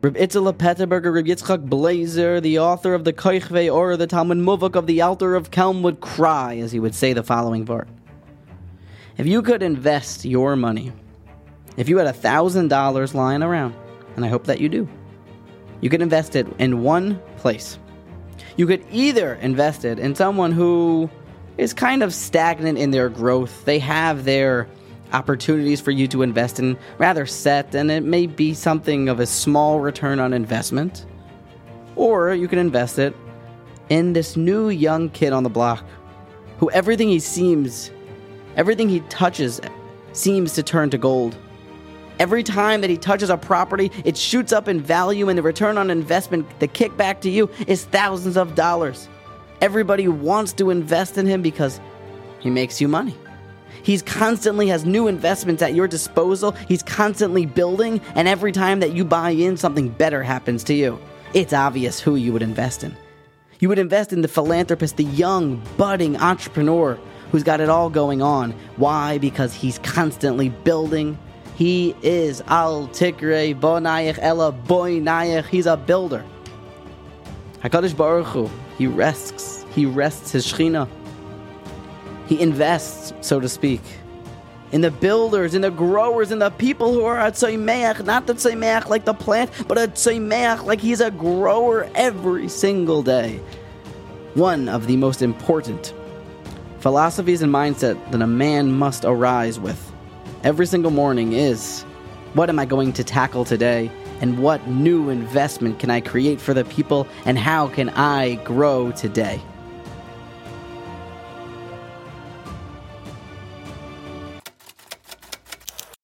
Reb Itzela Petterberger, Reb Yitzchak Blazer, the author of the Koichve or the Talmud Muvak of the Alter of Kelm would cry as he would say the following part. If you could invest your money, if you had a thousand dollars lying around, and I hope that you do, you could invest it in one place. You could either invest it in someone who is kind of stagnant in their growth. They have their opportunities for you to invest in rather set, and it may be something of a small return on investment. Or you can invest it in this new young kid on the block who everything he seems, everything he touches seems to turn to gold. Every time that he touches a property, it shoots up in value, and the return on investment, the kickback to you, is thousands of dollars. Everybody wants to invest in him because he makes you money. He's constantly has new investments at your disposal. He's constantly building, and every time that you buy in, something better happens to you. It's obvious who you would invest in. You would invest in the philanthropist, the young, budding entrepreneur who's got it all going on. Why? Because he's constantly building. He is Al Tikre Bonayach Ella Boynayach. He's a builder. Hakadosh Baruch Hu, he rests. He rests his Shechina. He invests, so to speak, in the builders, in the growers, in the people who are at Tzaimeach, not the Tzaimeach like the plant, but a Tzaimeach like he's a grower every single day. One of the most important philosophies and mindset that a man must arise with every single morning is what am I going to tackle today? And what new investment can I create for the people? And how can I grow today?